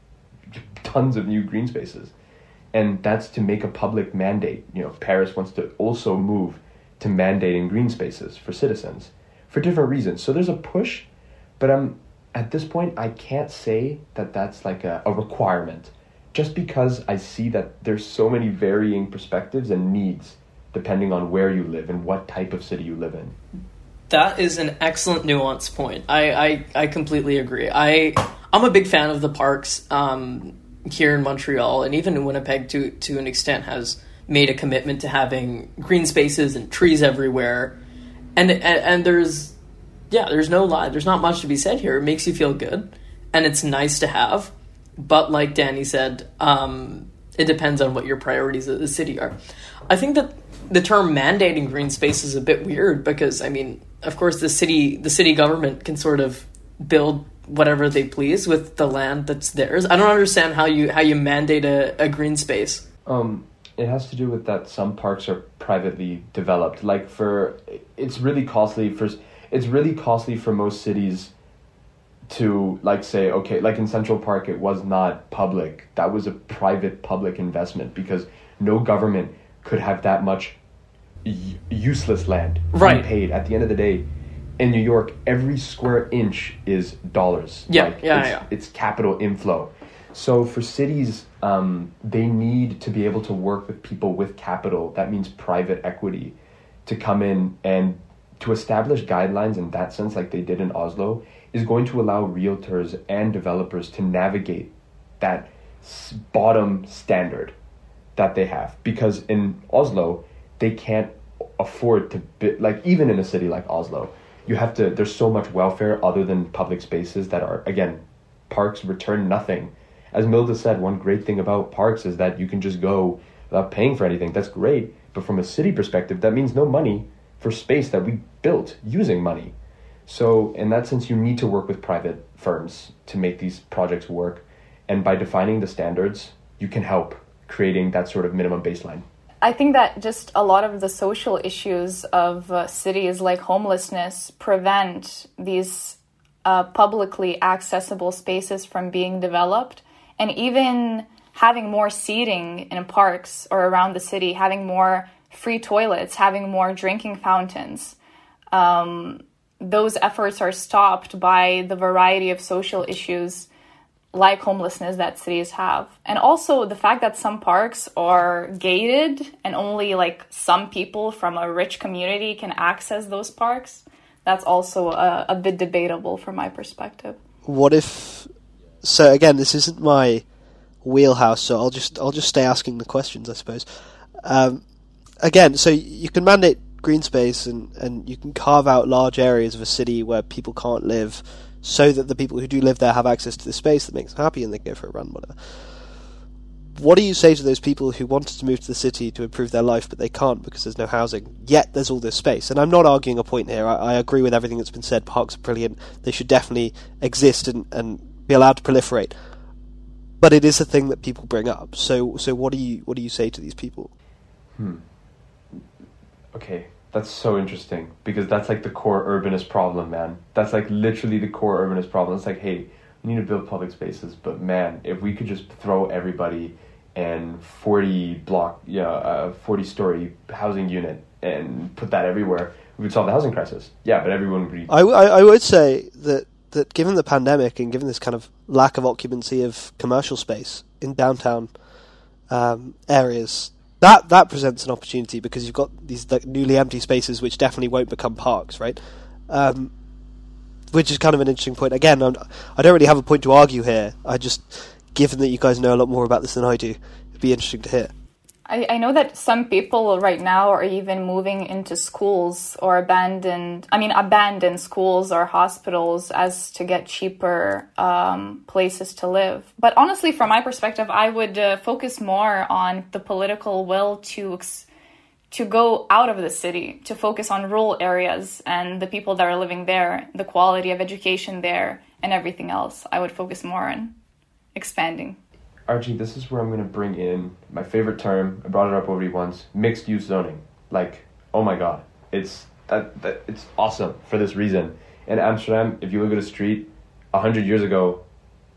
tons of new green spaces. And that's to make a public mandate. You know, Paris wants to also move to mandating green spaces for citizens for different reasons. So there's a push, but I'm at this point I can't say that that's like a, a requirement just because I see that there's so many varying perspectives and needs depending on where you live and what type of city you live in. That is an excellent nuance point. I, I, I completely agree. I I'm a big fan of the parks um, here in Montreal and even in Winnipeg to to an extent has made a commitment to having green spaces and trees everywhere. And and, and there's yeah, there's no lie. There's not much to be said here. It makes you feel good and it's nice to have. But like Dani said, um, it depends on what your priorities of the city are. I think that the term mandating green space is a bit weird because I mean, of course, the city the city government can sort of build whatever they please with the land that's theirs. I don't understand how you how you mandate a, a green space. Um, it has to do with that some parks are privately developed. Like for it's really costly for it's really costly for most cities to like say okay like in central park it was not public that was a private public investment because no government could have that much useless land, Right. unpaid. At the end of the day, in New York, every square inch is dollars. Yeah, yeah, it's, yeah. It's capital inflow. So for cities, um, they need to be able to work with people with capital. That means private equity to come in and to establish guidelines in that sense, like they did in Oslo, is going to allow realtors and developers to navigate that bottom standard that they have. Because in Oslo, they can't afford to, bi- like, even in a city like Oslo, you have to, there's so much welfare other than public spaces that are, again, parks return nothing. As Milda said, one great thing about parks is that you can just go without paying for anything. That's great. But from a city perspective, that means no money for space that we built using money. So, in that sense, you need to work with private firms to make these projects work. And by defining the standards, you can help creating that sort of minimum baseline. I think that just a lot of the social issues of uh, cities like homelessness prevent these uh, publicly accessible spaces from being developed. And even having more seating in parks or around the city, having more free toilets, having more drinking fountains, um, those efforts are stopped by the variety of social issues like homelessness that cities have. And also the fact that some parks are gated and only like some people from a rich community can access those parks. That's also a, a bit debatable from my perspective. What if? So again, this isn't my wheelhouse, so I'll just I'll just stay asking the questions, I suppose. Um, again, so you can mandate green space and, and you can carve out large areas of a city where people can't live so that the people who do live there have access to the space that makes them happy and they go for a run, whatever. What do you say to those people who wanted to move to the city to improve their life but they can't because there's no housing, yet there's all this space? And I'm not arguing a point here. I, I agree with everything that's been said. Parks are brilliant. They should definitely exist and, and be allowed to proliferate. But it is a thing that people bring up. So so what do you what do you say to these people? Hmm. Okay, that's so interesting because that's like the core urbanist problem, man. That's like literally the core urbanist problem. It's like, hey, we need to build public spaces, but man, if we could just throw everybody in 40 block, yeah, uh, 40 story housing unit and put that everywhere, we would solve the housing crisis. Yeah, but everyone would be. I, I, I would say that, that given the pandemic and given this kind of lack of occupancy of commercial space in downtown um, areas, that that presents an opportunity because you've got these like, newly empty spaces which definitely won't become parks, right? Um, which is kind of an interesting point. Again, I'm, I don't really have a point to argue here. I just, given that you guys know a lot more about this than I do, it'd be interesting to hear. I, I know that some people right now are even moving into schools or abandoned, I mean, abandoned schools or hospitals as to get cheaper um, places to live. But honestly, from my perspective, I would uh, focus more on the political will to ex- to go out of the city, to focus on rural areas and the people that are living there, the quality of education there, and everything else. I would focus more on expanding. Archie, this is where I'm going to bring in my favorite term. I brought it up already once mixed use zoning. Like, oh my god, it's that, that it's awesome for this reason. In Amsterdam, if you look at a street, 100 years ago,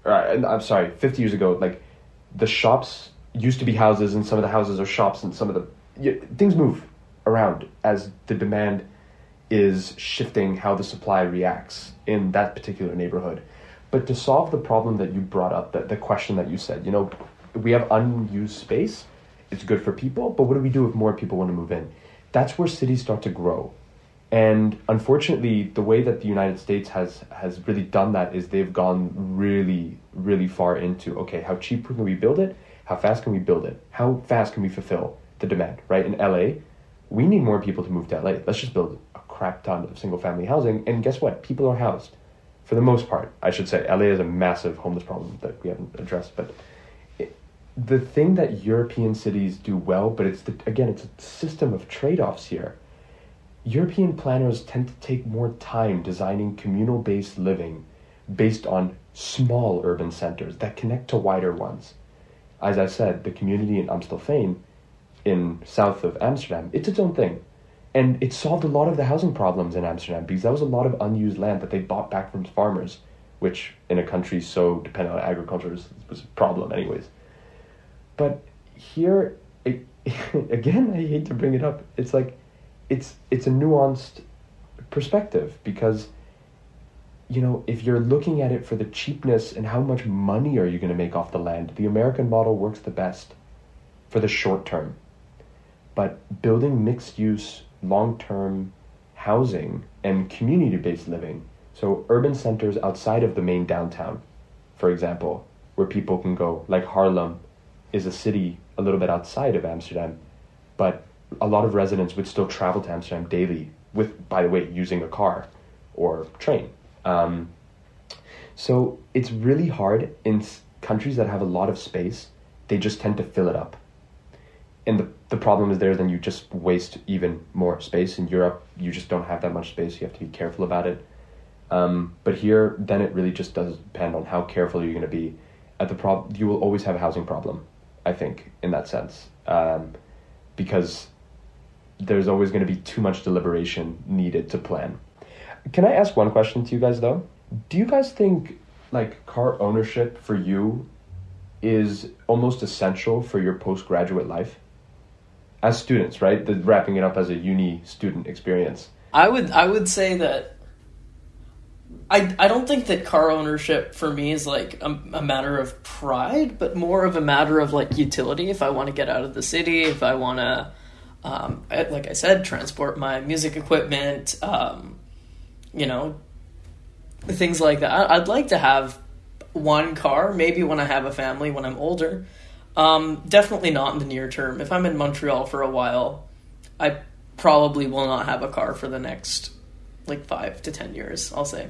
or I'm sorry, 50 years ago, like the shops used to be houses and some of the houses are shops and some of the y things move around as the demand is shifting how the supply reacts in that particular neighborhood. But to solve the problem that you brought up, that the question that you said, you know, we have unused space. It's good for people, but what do we do if more people want to move in? That's where cities start to grow. And unfortunately, the way that the United States has has really done that is they've gone really, really far into okay, how cheap can we build it? How fast can we build it? How fast can we fulfill the demand? Right in LA, we need more people to move to LA. Let's just build a crap ton of single family housing, and guess what? People are housed for the most part, I should say, LA is a massive homeless problem that we haven't addressed. But it, the thing that European cities do well, but it's the, again, it's a system of trade offs here. European planners tend to take more time designing communal based living based on small urban centers that connect to wider ones. As I said, the community in Amstelveen, in south of Amsterdam, it's its own thing. And it solved a lot of the housing problems in Amsterdam because that was a lot of unused land that they bought back from farmers, which in a country so dependent on agriculture was, was a problem, anyways. But here, it, again, I hate to bring it up. It's like it's it's a nuanced perspective because you know if you're looking at it for the cheapness and how much money are you going to make off the land the american model works the best for the short term but building mixed use long term housing and community based living so urban centers outside of the main downtown for example where people can go like haarlem is a city a little bit outside of amsterdam but a lot of residents would still travel to Amsterdam daily with, by the way, using a car or train. Um, so it's really hard in countries that have a lot of space. They just tend to fill it up, and the the problem is there. Then you just waste even more space. In Europe, you just don't have that much space. You have to be careful about it. Um, but here, then it really just does depend on how careful you're going to be. At the prob, you will always have a housing problem. I think in that sense, um, because there's always going to be too much deliberation needed to plan. Can I ask one question to you guys though? Do you guys think like car ownership for you is almost essential for your postgraduate life? As students, right? The, wrapping it up as a uni student experience. I would I would say that I I don't think that car ownership for me is like a, a matter of pride, but more of a matter of like utility. If I want to get out of the city, if I want to, um, like I said, transport my music equipment, um, you know, things like that. I'd like to have one car, maybe when I have a family, when I'm older. Um, definitely not in the near term. If I'm in Montreal for a while, I probably will not have a car for the next like five to ten years. I'll say.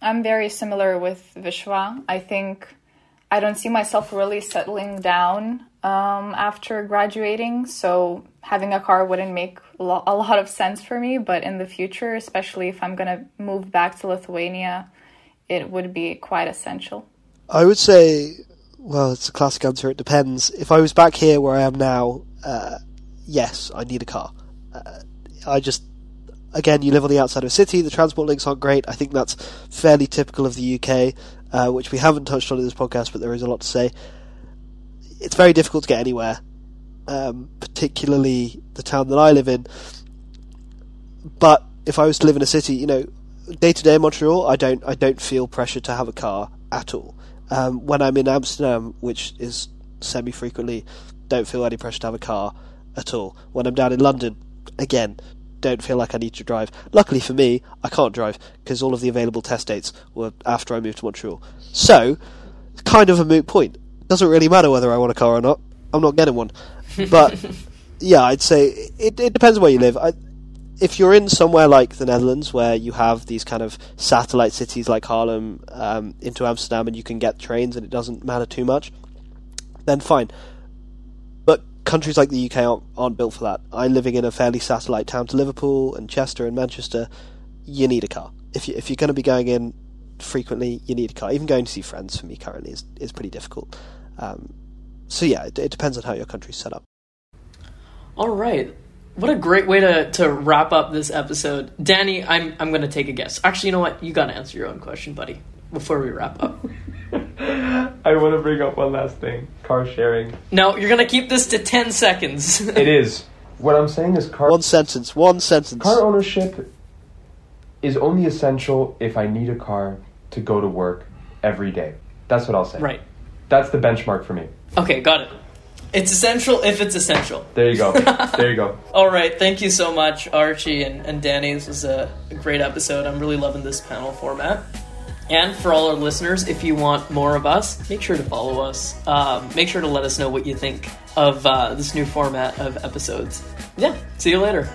I'm very similar with Vishwa. I think I don't see myself really settling down um, after graduating, so having a car wouldn't make a lo- a lot of sense for me. But in the future, especially if I'm gonna move back to Lithuania, it would be quite essential. I would say, well, it's a classic answer. It depends. If I was back here where I am now, uh, yes, I need a car. Uh, I just, again, you live on the outside of a city. The transport links aren't great. I think that's fairly typical of the UK, uh, which we haven't touched on in this podcast, but there is a lot to say. It's very difficult to get anywhere, um, particularly the town that I live in. But if I was to live in a city, you know, day to day in Montreal, I don't, I don't feel pressure to have a car at all. Um, when I'm in Amsterdam, which is semi frequently, don't feel any pressure to have a car at all. When I'm down in London, again, don't feel like I need to drive. Luckily for me, I can't drive because all of the available test dates were after I moved to Montreal. So, kind of a moot point. Doesn't really matter whether I want a car or not. I'm not getting one. But yeah, I'd say it, it depends where you live. I, if you're in somewhere like the Netherlands, where you have these kind of satellite cities like Haarlem um, into Amsterdam, and you can get trains, and it doesn't matter too much, then fine. But countries like the UK aren't, aren't built for that. I'm living in a fairly satellite town to Liverpool and Chester and Manchester. You need a car if you if you're going to be going in frequently. You need a car. Even going to see friends for me currently is is pretty difficult. Um, so yeah, it, it depends on how your country's set up. All right. What a great way to, to wrap up this episode. Dani, I'm I'm gonna take a guess. Actually, you know what? You gotta answer your own question, buddy, before we wrap up. I want to bring up one last thing: car sharing. no, you're gonna keep this to ten seconds. It is. What I'm saying is car One sentence. One sentence. car ownership is only essential if I need a car to go to work every day. That's what I'll say. right. That's the benchmark for me. Okay, got it. It's essential if it's essential. There you go. there you go. All right, thank you so much, Archie and, and Dani. This was a, a great episode. I'm really loving this panel format. And for all our listeners, if you want more of us, make sure to follow us. Um, make sure to let us know what you think of uh, this new format of episodes. Yeah, see you later.